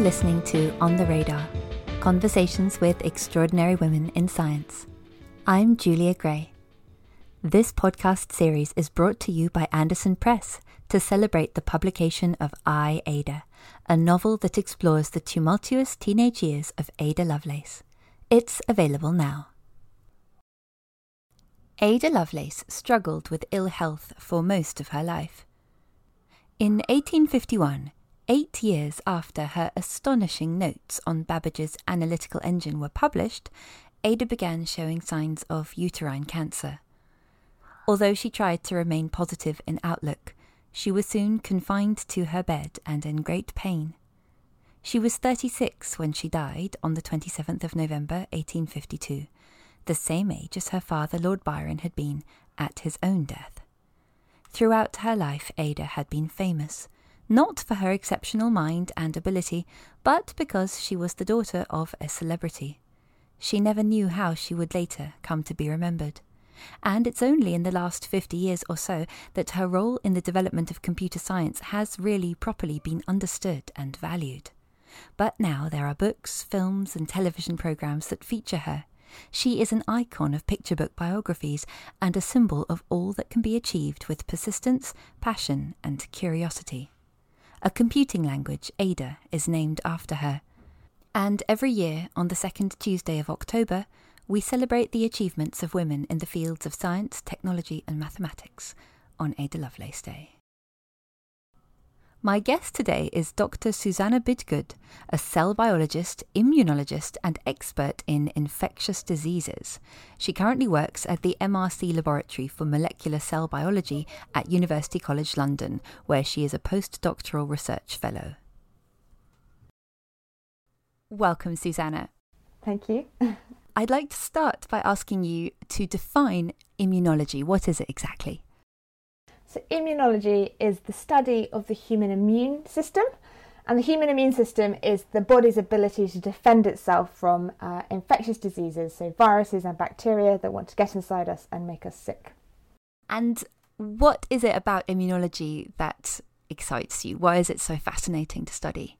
You're listening to On the Radar Conversations with Extraordinary Women in Science. I'm Julia Gray. This podcast series is brought to you by Anderson Press to celebrate the publication of I, Ada, a novel that explores the tumultuous teenage years of Ada Lovelace. It's available now. Ada Lovelace struggled with ill health for most of her life. In 1851, eight years after her astonishing notes on Babbage's analytical engine were published, Ada began showing signs of uterine cancer. Although she tried to remain positive in outlook, she was soon confined to her bed and in great pain. She was 36 when she died on the 27th of November 1852, the same age as her father Lord Byron had been at his own death. Throughout her life, Ada had been famous not for her exceptional mind and ability, but because she was the daughter of a celebrity. She never knew how she would later come to be remembered. And it's only in the last 50 years or so that her role in the development of computer science has really properly been understood and valued. But now there are books, films, and television programs that feature her. She is an icon of picture book biographies and a symbol of all that can be achieved with persistence, passion, and curiosity. A computing language, Ada, is named after her. And every year, on the second Tuesday of October, we celebrate the achievements of women in the fields of science, technology, and mathematics on Ada Lovelace Day. My guest today is Dr. Susanna Bidgood, a cell biologist, immunologist, and expert in infectious diseases. She currently works at the MRC Laboratory for Molecular Cell Biology at University College London, where she is a postdoctoral research fellow. Welcome, Susanna. Thank you. I'd like to start by asking you to define immunology. What is it exactly? So, immunology is the study of the human immune system, and the human immune system is the body's ability to defend itself from uh, infectious diseases, so viruses and bacteria that want to get inside us and make us sick. And what is it about immunology that excites you? Why is it so fascinating to study?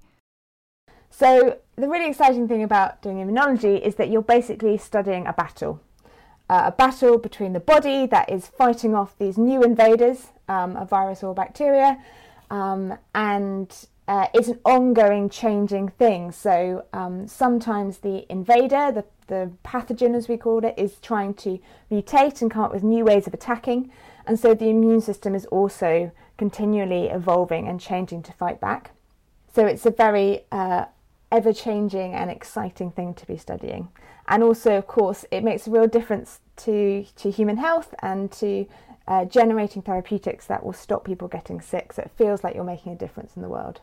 So, the really exciting thing about doing immunology is that you're basically studying a battle uh, a battle between the body that is fighting off these new invaders, um, a virus or bacteria, um, and uh, it's an ongoing changing thing. So um, sometimes the invader, the, the pathogen as we call it, is trying to mutate and come up with new ways of attacking. And so the immune system is also continually evolving and changing to fight back. So it's a very uh, ever changing and exciting thing to be studying. And also, of course, it makes a real difference to, to human health and to uh, generating therapeutics that will stop people getting sick. So it feels like you're making a difference in the world.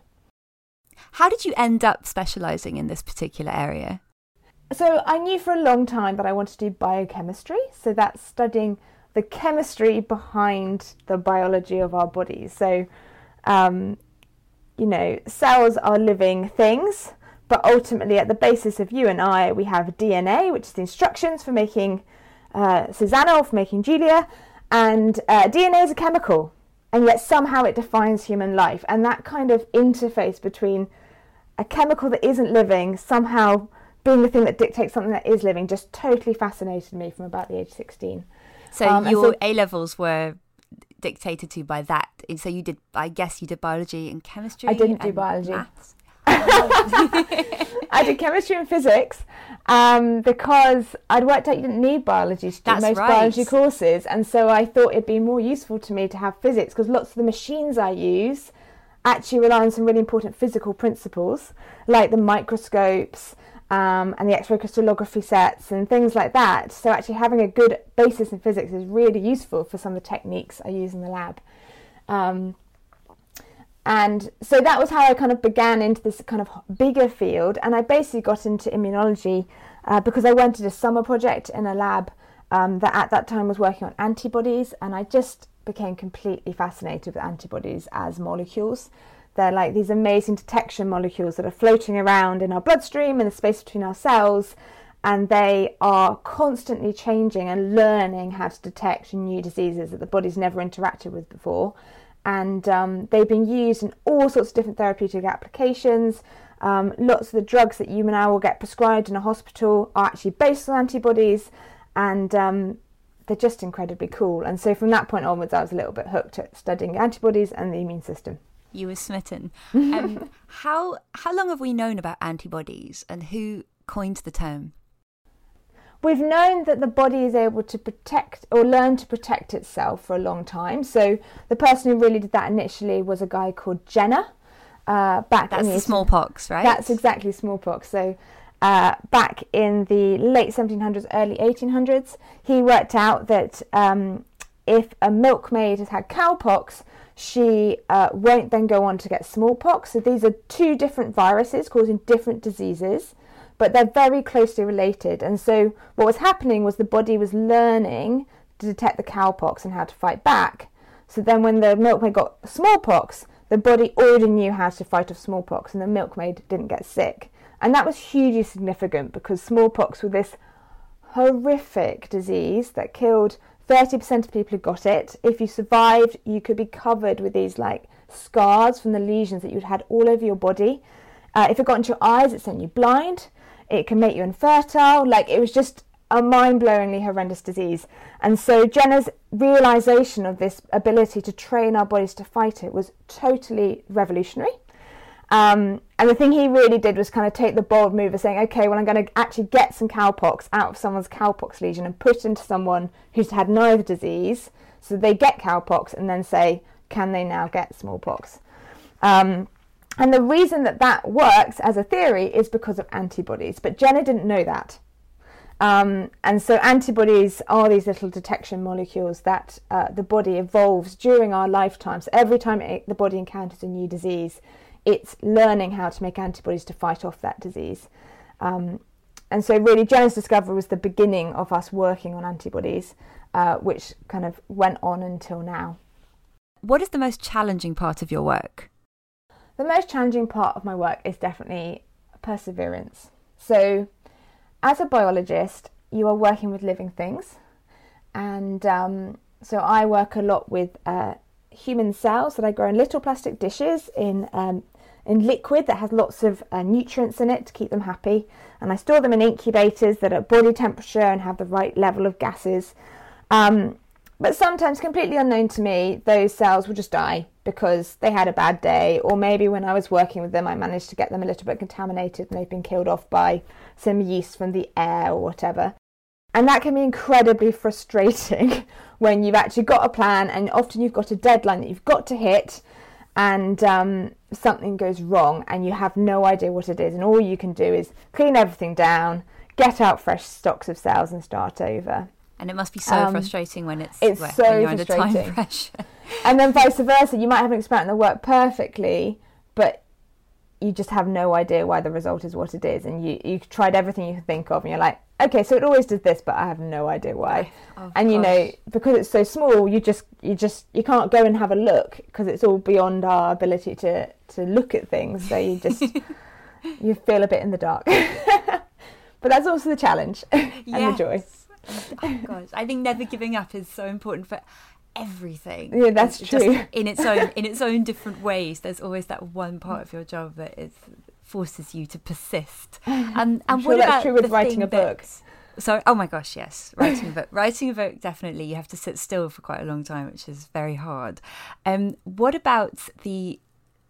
How did you end up specialising in this particular area? So I knew for a long time that I wanted to do biochemistry. So that's studying the chemistry behind the biology of our bodies. So, um, you know, cells are living things but ultimately, at the basis of you and I, we have DNA, which is the instructions for making uh, Susanna or for making Julia. And uh, DNA is a chemical, and yet somehow it defines human life. And that kind of interface between a chemical that isn't living somehow being the thing that dictates something that is living just totally fascinated me from about the age 16. So um, your so, A levels were dictated to by that. So you did, I guess, you did biology and chemistry. I didn't do biology. Maths. I did chemistry and physics um, because I'd worked out you didn't need biology to do That's most right. biology courses, and so I thought it'd be more useful to me to have physics because lots of the machines I use actually rely on some really important physical principles, like the microscopes. Um, and the X-ray crystallography sets and things like that. So actually having a good basis in physics is really useful for some of the techniques I use in the lab. Um, and so that was how I kind of began into this kind of bigger field. And I basically got into immunology uh, because I went a summer project in a lab um, that at that time was working on antibodies. And I just became completely fascinated with antibodies as molecules. They're like these amazing detection molecules that are floating around in our bloodstream in the space between our cells. And they are constantly changing and learning how to detect new diseases that the body's never interacted with before and um, they've been used in all sorts of different therapeutic applications. Um, lots of the drugs that you now will get prescribed in a hospital are actually based on antibodies, and um, they're just incredibly cool. And so from that point onwards, I was a little bit hooked at studying antibodies and the immune system. You were smitten. Um, how how long have we known about antibodies, and who coined the term? We've known that the body is able to protect or learn to protect itself for a long time. So the person who really did that initially was a guy called Jenner. Uh, back That's in the, smallpox, right? That's exactly smallpox. So uh, back in the late 1700s, early 1800s, he worked out that um, if a milkmaid has had cowpox, she uh, won't then go on to get smallpox. So these are two different viruses causing different diseases, but they're very closely related. And so what was happening was the body was learning to detect the cowpox and how to fight back. So then when the milkmaid got smallpox, the body already knew how to fight off smallpox and the milkmaid didn't get sick. And that was hugely significant because smallpox was this horrific disease that killed 30% of people who got it. If you survived, you could be covered with these like scars from the lesions that you'd had all over your body. Uh, if it got into your eyes, it sent you blind. It can make you infertile. Like it was just a mind blowingly horrendous disease. And so Jenner's realization of this ability to train our bodies to fight it was totally revolutionary. Um, and the thing he really did was kind of take the bold move of saying, okay, well, I'm going to actually get some cowpox out of someone's cowpox lesion and put it into someone who's had neither disease. So they get cowpox and then say, can they now get smallpox? Um, and the reason that that works as a theory is because of antibodies. But Jenner didn't know that. Um, and so antibodies are these little detection molecules that uh, the body evolves during our lifetime. So every time it, the body encounters a new disease, it's learning how to make antibodies to fight off that disease. Um, and so, really, Jenner's discovery was the beginning of us working on antibodies, uh, which kind of went on until now. What is the most challenging part of your work? The most challenging part of my work is definitely perseverance. So, as a biologist, you are working with living things, and um, so I work a lot with uh, human cells that I grow in little plastic dishes in um, in liquid that has lots of uh, nutrients in it to keep them happy. And I store them in incubators that are body temperature and have the right level of gases. Um, but sometimes, completely unknown to me, those cells will just die because they had a bad day, or maybe when I was working with them, I managed to get them a little bit contaminated and they've been killed off by some yeast from the air or whatever. And that can be incredibly frustrating when you've actually got a plan and often you've got a deadline that you've got to hit and um, something goes wrong and you have no idea what it is, and all you can do is clean everything down, get out fresh stocks of cells, and start over. And it must be so um, frustrating when it's, it's well, so when you're frustrating. under time pressure. and then vice versa, you might have an experiment that worked perfectly, but you just have no idea why the result is what it is, and you you've tried everything you can think of, and you're like, okay, so it always does this, but I have no idea why. Oh, and you gosh. know, because it's so small, you just you just you can't go and have a look because it's all beyond our ability to to look at things. So you just you feel a bit in the dark. but that's also the challenge and the joy. Oh gosh, I think never giving up is so important for everything. Yeah, that's It's just true. in its own in its own different ways. There's always that one part of your job that is forces you to persist. And I'm and sure what that's about true with writing a book. So, oh my gosh, yes, writing a book. writing a book definitely you have to sit still for quite a long time, which is very hard. Um, what about the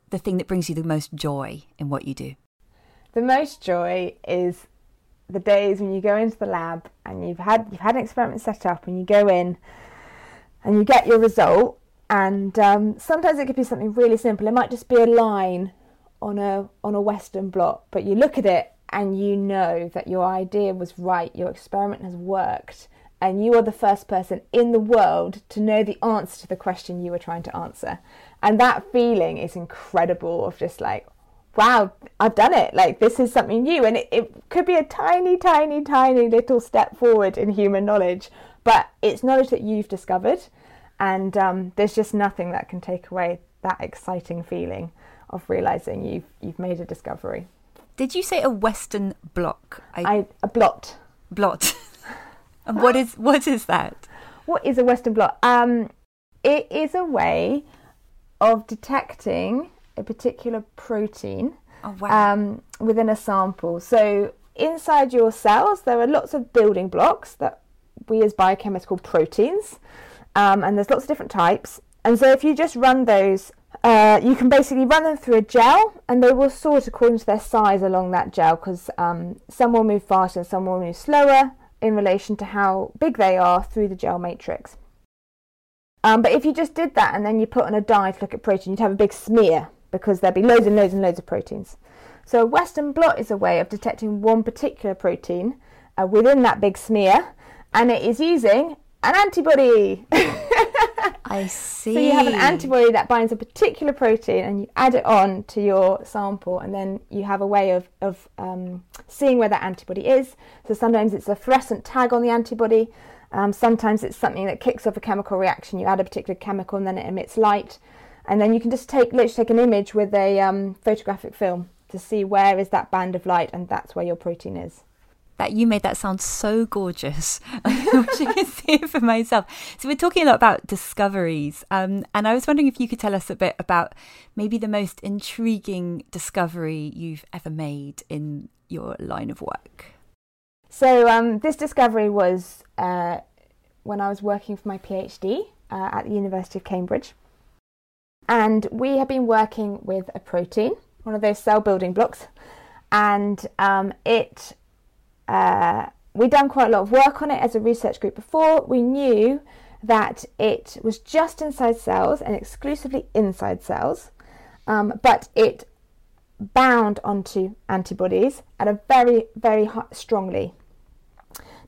the thing that brings you the most joy in what you do? The most joy is the days when you go into the lab and you've had you've had an experiment set up and you go in and you get your result and um, sometimes it could be something really simple. It might just be a line on a on a western blot, but you look at it and you know that your idea was right, your experiment has worked, and you are the first person in the world to know the answer to the question you were trying to answer. And that feeling is incredible of just like, wow, I've done it. Like, this is something new. And it, it could be a tiny, tiny, tiny little step forward in human knowledge, but it's knowledge that you've discovered. And um, there's just nothing that can take away that exciting feeling of realizing you've, you've made a discovery. Did you say a Western block? I, a blot. blot. and what is what is that? What is a Western blot? Um, it is a way of detecting a particular protein oh, wow. um, within a sample. So inside your cells, there are lots of building blocks that we as biochemists call proteins, um, and there's lots of different types. And so if you just run those, uh, you can basically run them through a gel, and they will sort according to their size along that gel, because um, some will move faster and some will move slower in relation to how big they are through the gel matrix. Um, but if you just did that and then you put on a dye to look at protein, you'd have a big smear because there'd be loads and loads and loads of proteins. So a Western blot is a way of detecting one particular protein uh, within that big smear, and it is using an antibody. I see. So you have an antibody that binds a particular protein, and you add it on to your sample, and then you have a way of of um, seeing where that antibody is. So sometimes it's a fluorescent tag on the antibody. Um, sometimes it's something that kicks off a chemical reaction. You add a particular chemical and then it emits light, and then you can just take literally take an image with a um, photographic film to see where is that band of light, and that's where your protein is. That you made that sound so gorgeous. I wish I could see it for myself. So we're talking a lot about discoveries, um, and I was wondering if you could tell us a bit about maybe the most intriguing discovery you've ever made in your line of work. So um, this discovery was uh, when I was working for my PhD uh, at the University of Cambridge. And we have been working with a protein, one of those cell building blocks, and um, it uh, we'd done quite a lot of work on it as a research group before. We knew that it was just inside cells and exclusively inside cells, um, but it bound onto antibodies at a very, very strongly.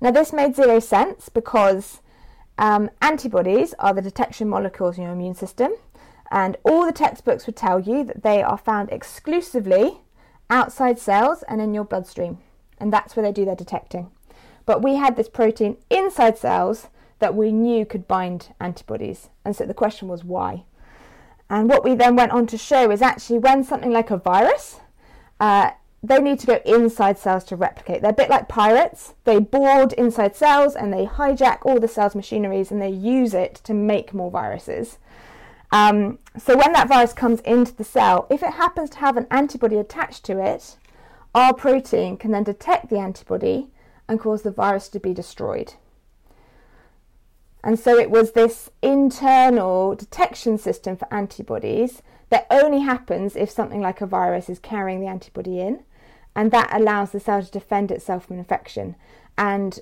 Now, this made zero sense because um, antibodies are the detection molecules in your immune system, and all the textbooks would tell you that they are found exclusively outside cells and in your bloodstream, and that's where they do their detecting. But we had this protein inside cells that we knew could bind antibodies, and so the question was why. And what we then went on to show is actually when something like a virus uh, they need to go inside cells to replicate. They're a bit like pirates. They board inside cells and they hijack all the cell's machineries and they use it to make more viruses. Um, so when that virus comes into the cell, if it happens to have an antibody attached to it, our protein can then detect the antibody and cause the virus to be destroyed. And so it was this internal detection system for antibodies that only happens if something like a virus is carrying the antibody in and that allows the cell to defend itself from infection. And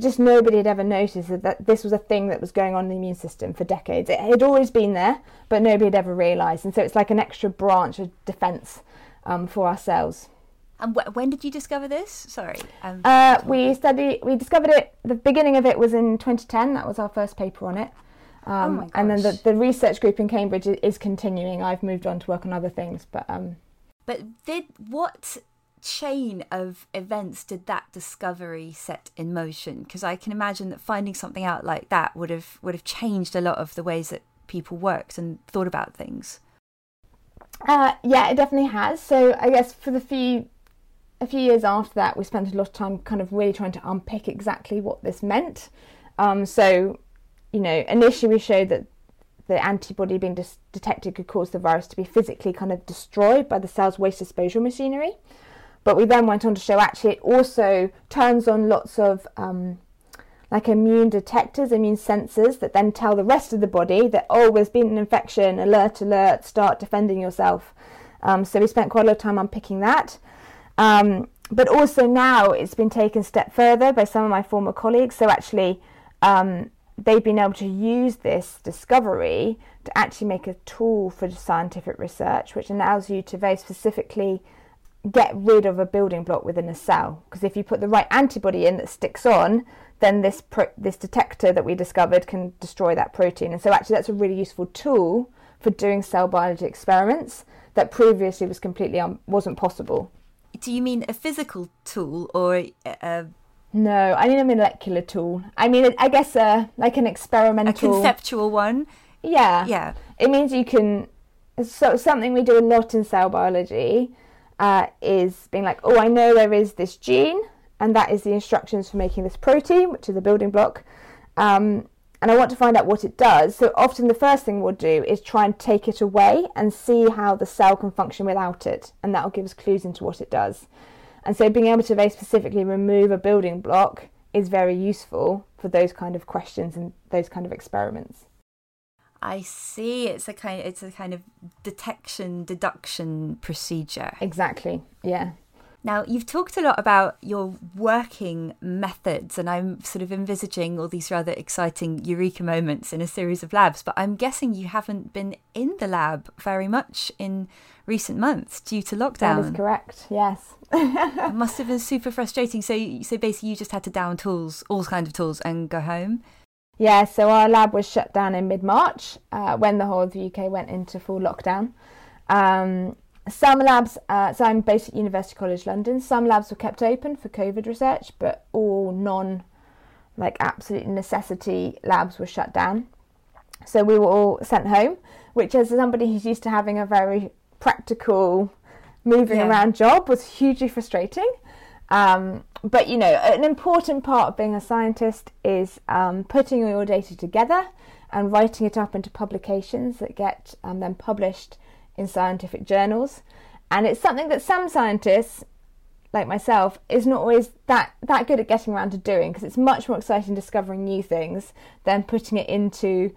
just nobody had ever noticed that, this was a thing that was going on in the immune system for decades. It had always been there, but nobody had ever realised. And so it's like an extra branch of defence um, for our cells. And wh- when did you discover this? Sorry. Um, uh, we studied. We discovered it. The beginning of it was in 2010. That was our first paper on it. Um, oh and then the, the research group in Cambridge is, is, continuing. I've moved on to work on other things, but um, but did what chain of events did that discovery set in motion? Because I can imagine that finding something out like that would have would have changed a lot of the ways that people worked and thought about things. Uh, yeah, it definitely has. So I guess for the few a few years after that, we spent a lot of time kind of really trying to unpick exactly what this meant. Um, so, you know, initially we showed that the antibody being dis- detected could cause the virus to be physically kind of destroyed by the cell's waste disposal machinery. But we then went on to show actually it also turns on lots of um, like immune detectors, immune sensors that then tell the rest of the body that, oh, there's been an infection, alert, alert, start defending yourself. Um, so we spent quite a lot of time unpicking that. Um, but also now it's been taken a step further by some of my former colleagues. So actually, um, they've been able to use this discovery to actually make a tool for scientific research, which allows you to very specifically get rid of a building block within a cell. Because if you put the right antibody in that sticks on, then this pro- this detector that we discovered can destroy that protein. And so actually, that's a really useful tool for doing cell biology experiments that previously was completely um, wasn't possible. Do you mean a physical tool or a? No, I mean a molecular tool. I mean, I guess uh, like an experimental, a conceptual one. Yeah, yeah. It means you can. So something we do a lot in cell biology uh, is being like, oh, I know there is this gene, and that is the instructions for making this protein, which is a building block. Um, and I want to find out what it does. So often the first thing we'll do is try and take it away and see how the cell can function without it, and that will give us clues into what it does. And so being able to very specifically remove a building block is very useful for those kind of questions and those kind of experiments. I see. It's a kind. It's a kind of detection deduction procedure. Exactly. Yeah. Now, you've talked a lot about your working methods, and I'm sort of envisaging all these rather exciting eureka moments in a series of labs, but I'm guessing you haven't been in the lab very much in recent months due to lockdown. That is correct, yes. it must have been super frustrating. So, so basically, you just had to down tools, all kinds of tools, and go home? Yeah, so our lab was shut down in mid March uh, when the whole of the UK went into full lockdown. Um, some labs, uh, so I'm based at University College London. Some labs were kept open for COVID research, but all non, like absolute necessity labs were shut down. So we were all sent home, which, as somebody who's used to having a very practical, moving yeah. around job, was hugely frustrating. Um, but you know, an important part of being a scientist is um, putting all your data together and writing it up into publications that get um, then published in scientific journals. And it's something that some scientists, like myself, is not always that, that good at getting around to doing because it's much more exciting discovering new things than putting it into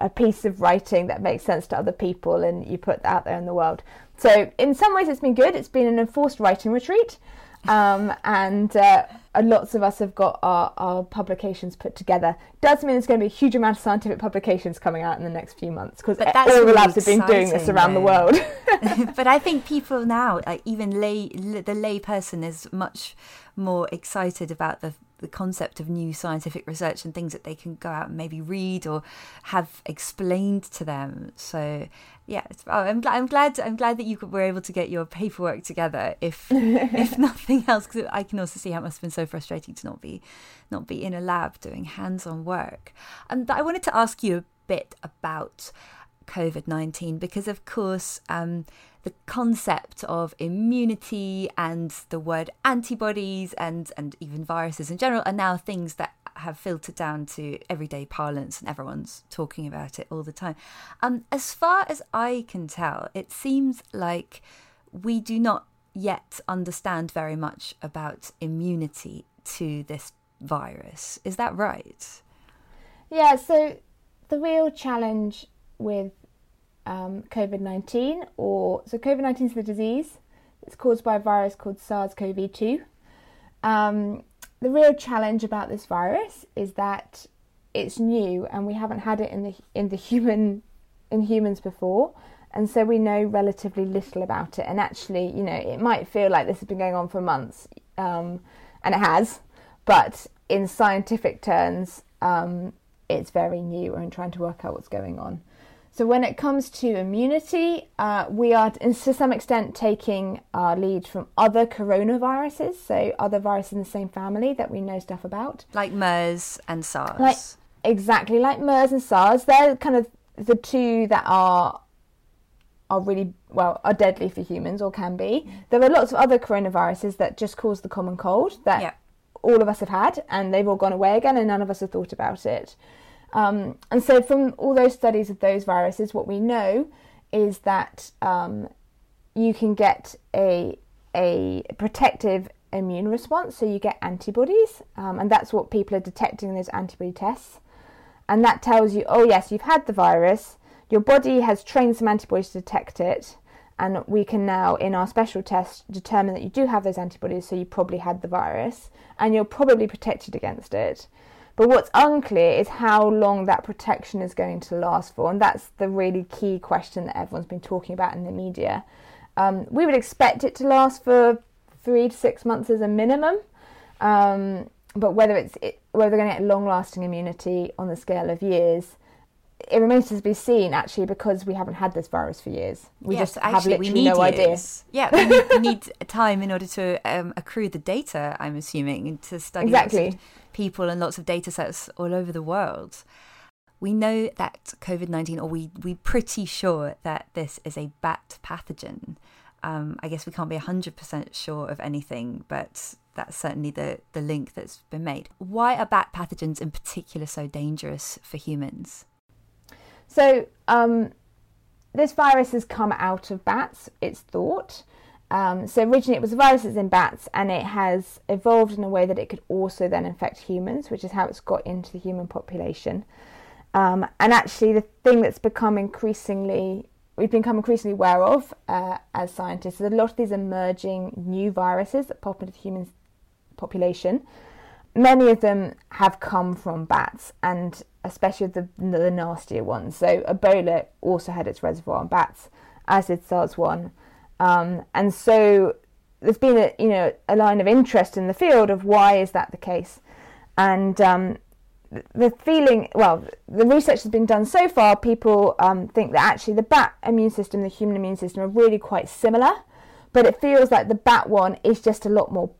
a piece of writing that makes sense to other people and you put that out there in the world. So, in some ways, it's been good. It's been an enforced writing retreat. Um, and uh, lots of us have got our, our publications put together. Does mean there's going to be a huge amount of scientific publications coming out in the next few months because all really the labs have been doing this around though. the world. but I think people now, like even lay, the lay person, is much more excited about the the concept of new scientific research and things that they can go out and maybe read or have explained to them. So yeah, oh, I'm glad. I'm glad. I'm glad that you were able to get your paperwork together. If if nothing else, because I can also see how it must have been so frustrating to not be not be in a lab doing hands-on work. And I wanted to ask you a bit about COVID nineteen because, of course. Um, the concept of immunity and the word antibodies and, and even viruses in general are now things that have filtered down to everyday parlance and everyone's talking about it all the time. Um, as far as I can tell, it seems like we do not yet understand very much about immunity to this virus. Is that right? Yeah, so the real challenge with um, COVID 19, or so COVID 19 is the disease. It's caused by a virus called SARS CoV 2. Um, the real challenge about this virus is that it's new and we haven't had it in the in the human in humans before and so we know relatively little about it and actually you know it might feel like this has been going on for months um, and it has but in scientific terms um, it's very new and trying to work out what's going on so when it comes to immunity, uh, we are to some extent taking our lead from other coronaviruses, so other viruses in the same family that we know stuff about, like MERS and SARS. Like exactly like MERS and SARS, they're kind of the two that are are really well are deadly for humans or can be. There are lots of other coronaviruses that just cause the common cold that yeah. all of us have had, and they've all gone away again, and none of us have thought about it. Um, and so, from all those studies of those viruses, what we know is that um, you can get a a protective immune response, so you get antibodies, um, and that's what people are detecting in those antibody tests. And that tells you, oh yes, you've had the virus. Your body has trained some antibodies to detect it, and we can now, in our special test, determine that you do have those antibodies, so you probably had the virus, and you're probably protected against it. But what's unclear is how long that protection is going to last for, and that's the really key question that everyone's been talking about in the media. Um, we would expect it to last for three to six months as a minimum, um, but whether it's it, whether they're going to get long-lasting immunity on the scale of years, it remains to be seen. Actually, because we haven't had this virus for years, we yes, just have literally no years. idea. Yeah, we need, we need, time in order to um, accrue the data. I'm assuming to study exactly people and lots of data sets all over the world. We know that COVID 19, or we, we're pretty sure that this is a bat pathogen. Um, I guess we can't be 100% sure of anything, but that's certainly the, the link that's been made. Why are bat pathogens in particular so dangerous for humans? So, um, this virus has come out of bats, it's thought. Um, so originally it was viruses in bats and it has evolved in a way that it could also then infect humans, which is how it's got into the human population. Um, and actually, the thing that's become increasingly we've become increasingly aware of uh, as scientists is a lot of these emerging new viruses that pop into the human population. Many of them have come from bats, and especially the, the nastier ones. So Ebola also had its reservoir on bats, as did SARS-1. Um, and so there's been a you know a line of interest in the field of why is that the case, and um, the feeling well the research has been done so far. People um, think that actually the bat immune system, the human immune system, are really quite similar, but it feels like the bat one is just a lot more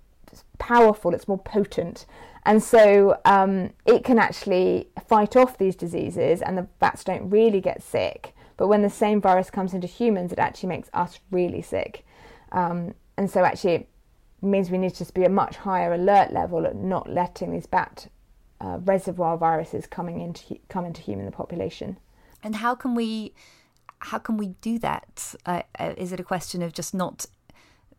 powerful. It's more potent. And so um, it can actually fight off these diseases, and the bats don't really get sick. But when the same virus comes into humans, it actually makes us really sick. Um, and so actually it means we need to be a much higher alert level at not letting these bat uh, reservoir viruses coming into come into human the population. And how can we how can we do that? Uh, uh, is it a question of just not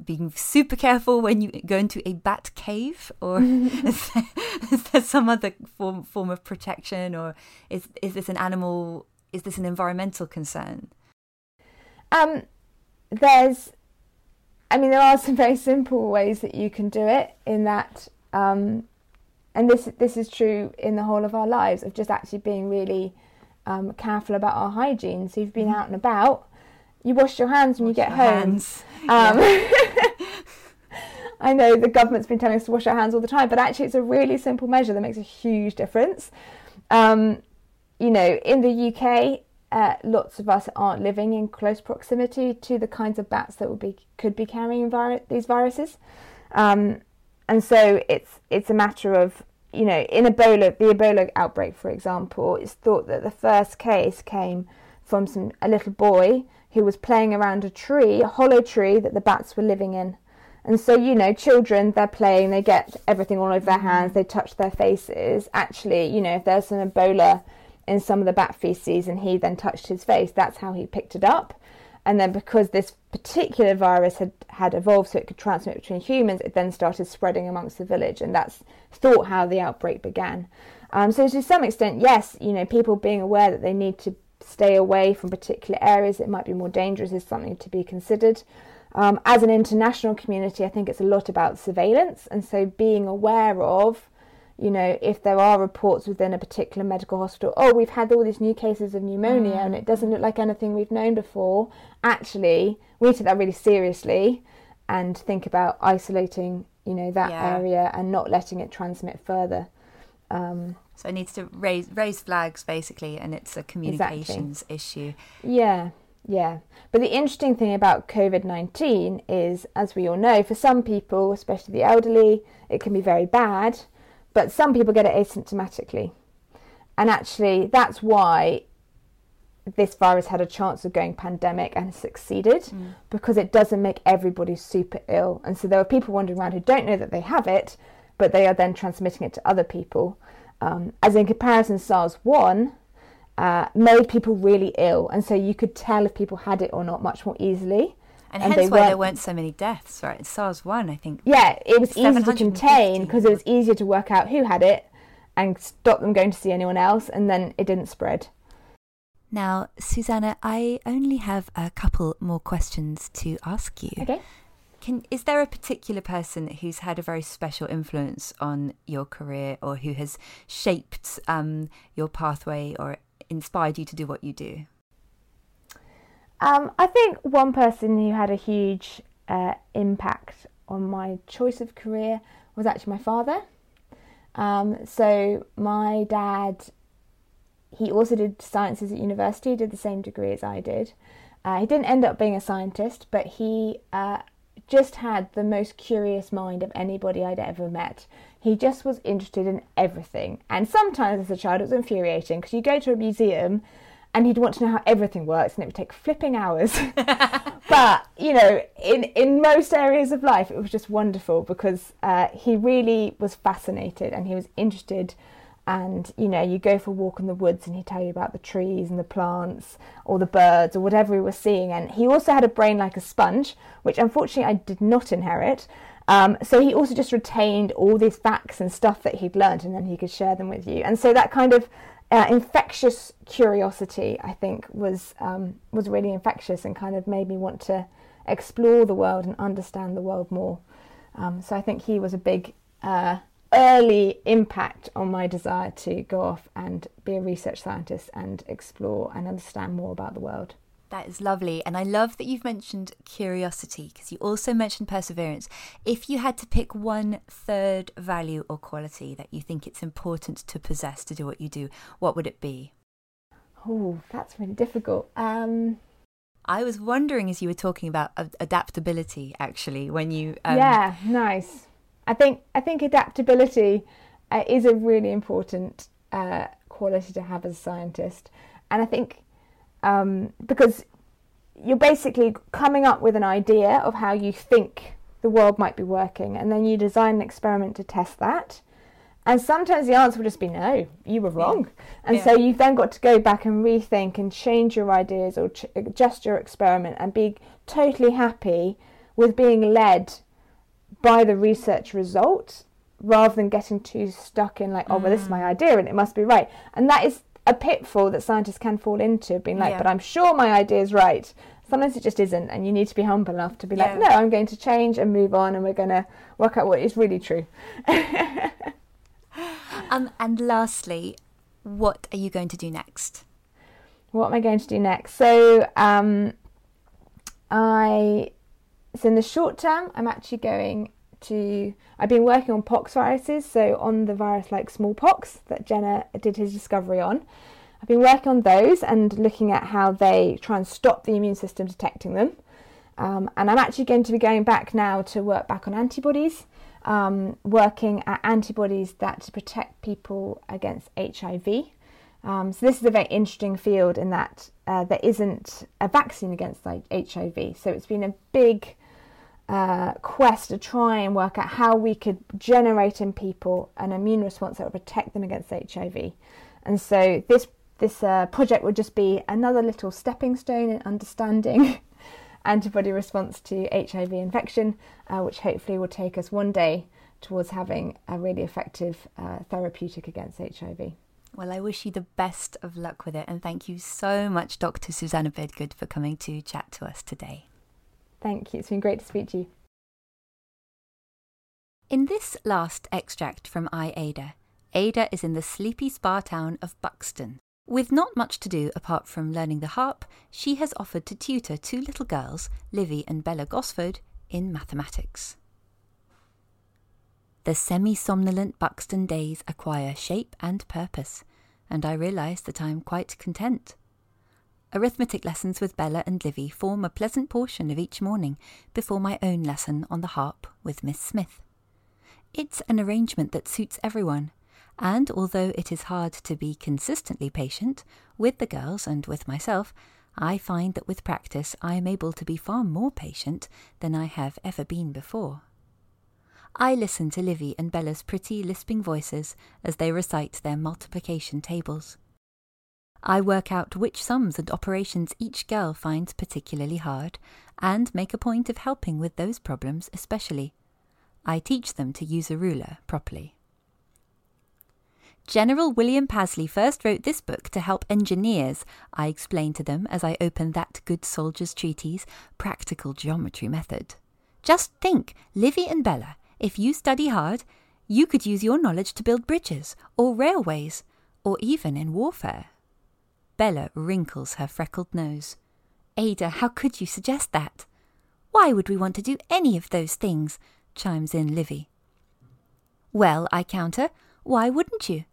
being super careful when you go into a bat cave, or is, there, is there some other form form of protection, or is is this an animal is this an environmental concern? Um, there's, I mean, there are some very simple ways that you can do it. In that, um, and this this is true in the whole of our lives of just actually being really um, careful about our hygiene. So you've been mm. out and about, you wash your hands when wash you get home. Um, yeah. I know the government's been telling us to wash our hands all the time, but actually, it's a really simple measure that makes a huge difference. Um, you know, in the UK, uh, lots of us aren't living in close proximity to the kinds of bats that would be could be carrying vi- these viruses, um, and so it's it's a matter of you know in Ebola, the Ebola outbreak, for example, it's thought that the first case came from some a little boy who was playing around a tree, a hollow tree that the bats were living in. And so, you know, children, they're playing, they get everything all over their mm-hmm. hands, they touch their faces. Actually, you know, if there's an Ebola in some of the bat feces and he then touched his face. That's how he picked it up. And then because this particular virus had, had evolved so it could transmit between humans, it then started spreading amongst the village. And that's thought how the outbreak began. Um, so to some extent, yes, you know, people being aware that they need to stay away from particular areas that might be more dangerous is something to be considered. Um, as an international community, I think it's a lot about surveillance. And so being aware of you know, if there are reports within a particular medical hospital, oh, we've had all these new cases of pneumonia mm. and it doesn't look like anything we've known before, actually, we take that really seriously and think about isolating, you know, that yeah. area and not letting it transmit further. Um, so it needs to raise raise flags basically, and it's a communications exactly. issue. Yeah, yeah. But the interesting thing about COVID nineteen is, as we all know, for some people, especially the elderly, it can be very bad but some people get it asymptomatically. And actually, that's why this virus had a chance of going pandemic and succeeded mm. because it doesn't make everybody super ill. And so there are people wandering around who don't know that they have it, but they are then transmitting it to other people. Um, as in comparison, SARS 1 uh, made people really ill. And so you could tell if people had it or not much more easily. And, and hence why there weren't so many deaths, right? SARS one, I think. Yeah, it was easy to contain because it was easier to work out who had it and stop them going to see anyone else, and then it didn't spread. Now, Susanna, I only have a couple more questions to ask you. Okay. Can, is there a particular person who's had a very special influence on your career or who has shaped um, your pathway or inspired you to do what you do? Um, I think one person who had a huge uh, impact on my choice of career was actually my father. Um, so my dad, he also did sciences at university, did the same degree as I did. Uh, he didn't end up being a scientist, but he uh, just had the most curious mind of anybody I'd ever met. He just was interested in everything. And sometimes as a child, it was infuriating because you go to a museum and he'd want to know how everything works, and it would take flipping hours. but you know, in in most areas of life, it was just wonderful because uh, he really was fascinated and he was interested. And you know, you go for a walk in the woods, and he'd tell you about the trees and the plants, or the birds, or whatever he was seeing. And he also had a brain like a sponge, which unfortunately I did not inherit. Um, so he also just retained all these facts and stuff that he'd learned, and then he could share them with you. And so that kind of uh, infectious curiosity, I think, was um, was really infectious and kind of made me want to explore the world and understand the world more. Um, so I think he was a big uh, early impact on my desire to go off and be a research scientist and explore and understand more about the world. That is lovely. And I love that you've mentioned curiosity because you also mentioned perseverance. If you had to pick one third value or quality that you think it's important to possess to do what you do, what would it be? Oh, that's really difficult. Um, I was wondering as you were talking about adaptability, actually, when you. Um... Yeah, nice. I think I think adaptability uh, is a really important uh, quality to have as a scientist, and I think um, because you're basically coming up with an idea of how you think the world might be working, and then you design an experiment to test that. And sometimes the answer will just be no, you were wrong. And yeah. so you've then got to go back and rethink and change your ideas or ch- adjust your experiment and be totally happy with being led by the research result rather than getting too stuck in like, oh, well, this is my mm. idea and it must be right. And that is a pitfall that scientists can fall into, being like, yeah. but I'm sure my idea is right. Sometimes it just isn't, and you need to be humble enough to be yeah. like, no, I'm going to change and move on, and we're going to work out what is really true. um, and lastly, what are you going to do next? What am I going to do next? So, um, I so in the short term, I'm actually going to I've been working on pox viruses, so on the virus like smallpox that Jenner did his discovery on. I've been working on those and looking at how they try and stop the immune system detecting them. Um, and I'm actually going to be going back now to work back on antibodies, um, working at antibodies that protect people against HIV. Um, so this is a very interesting field in that uh, there isn't a vaccine against like, HIV. So it's been a big uh, quest to try and work out how we could generate in people an immune response that would protect them against HIV. And so this this uh, project would just be another little stepping stone in understanding antibody response to HIV infection, uh, which hopefully will take us one day towards having a really effective uh, therapeutic against HIV. Well, I wish you the best of luck with it, and thank you so much, Dr. Susanna Bidgood, for coming to chat to us today. Thank you. It's been great to speak to you. In this last extract from I Ada, Ada is in the sleepy spa town of Buxton. With not much to do apart from learning the harp, she has offered to tutor two little girls, Livy and Bella Gosford, in mathematics. The semi somnolent Buxton days acquire shape and purpose, and I realise that I am quite content. Arithmetic lessons with Bella and Livy form a pleasant portion of each morning before my own lesson on the harp with Miss Smith. It's an arrangement that suits everyone, and although it is hard to be consistently patient with the girls and with myself, I find that with practice I am able to be far more patient than I have ever been before. I listen to Livy and Bella's pretty lisping voices as they recite their multiplication tables. I work out which sums and operations each girl finds particularly hard, and make a point of helping with those problems especially. I teach them to use a ruler properly. General William Pasley first wrote this book to help engineers, I explain to them as I open that good soldier's treatise, Practical Geometry Method. Just think, Livy and Bella, if you study hard, you could use your knowledge to build bridges, or railways, or even in warfare. Bella wrinkles her freckled nose. Ada, how could you suggest that? Why would we want to do any of those things? chimes in Livy. Well, I counter, why wouldn't you?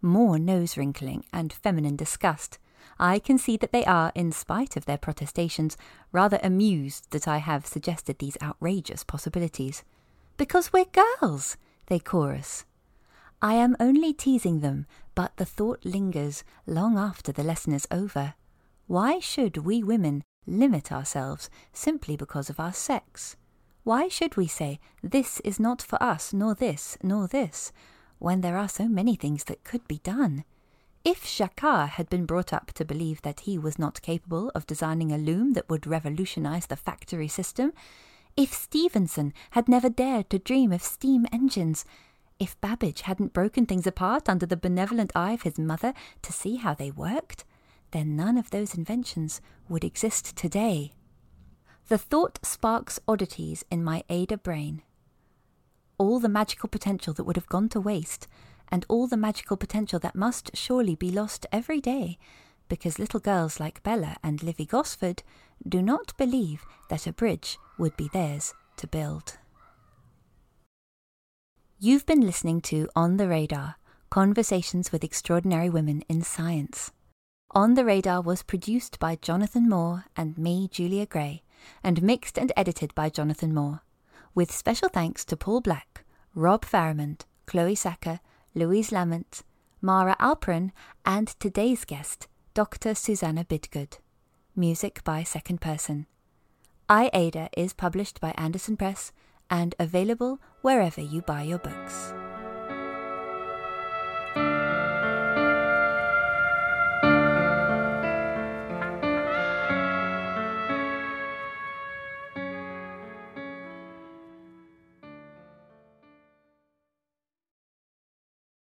More nose wrinkling and feminine disgust. I can see that they are, in spite of their protestations, rather amused that I have suggested these outrageous possibilities. Because we're girls, they chorus. I am only teasing them, but the thought lingers long after the lesson is over. Why should we women limit ourselves simply because of our sex? Why should we say, this is not for us, nor this, nor this, when there are so many things that could be done? If Jacquard had been brought up to believe that he was not capable of designing a loom that would revolutionize the factory system, if Stevenson had never dared to dream of steam engines, if Babbage hadn't broken things apart under the benevolent eye of his mother to see how they worked, then none of those inventions would exist today. The thought sparks oddities in my Ada brain. All the magical potential that would have gone to waste and all the magical potential that must surely be lost every day, because little girls like Bella and Livy Gosford do not believe that a bridge would be theirs to build. You've been listening to On the Radar Conversations with Extraordinary Women in Science. On the Radar was produced by Jonathan Moore and me, Julia Gray, and mixed and edited by Jonathan Moore, with special thanks to Paul Black, Rob Fairmond, Chloe Sacker, Louise Lamont, Mara Alperin, and today's guest, Dr. Susanna Bidgood. Music by Second Person. I Ada is published by Andersen Press and available wherever you buy your books.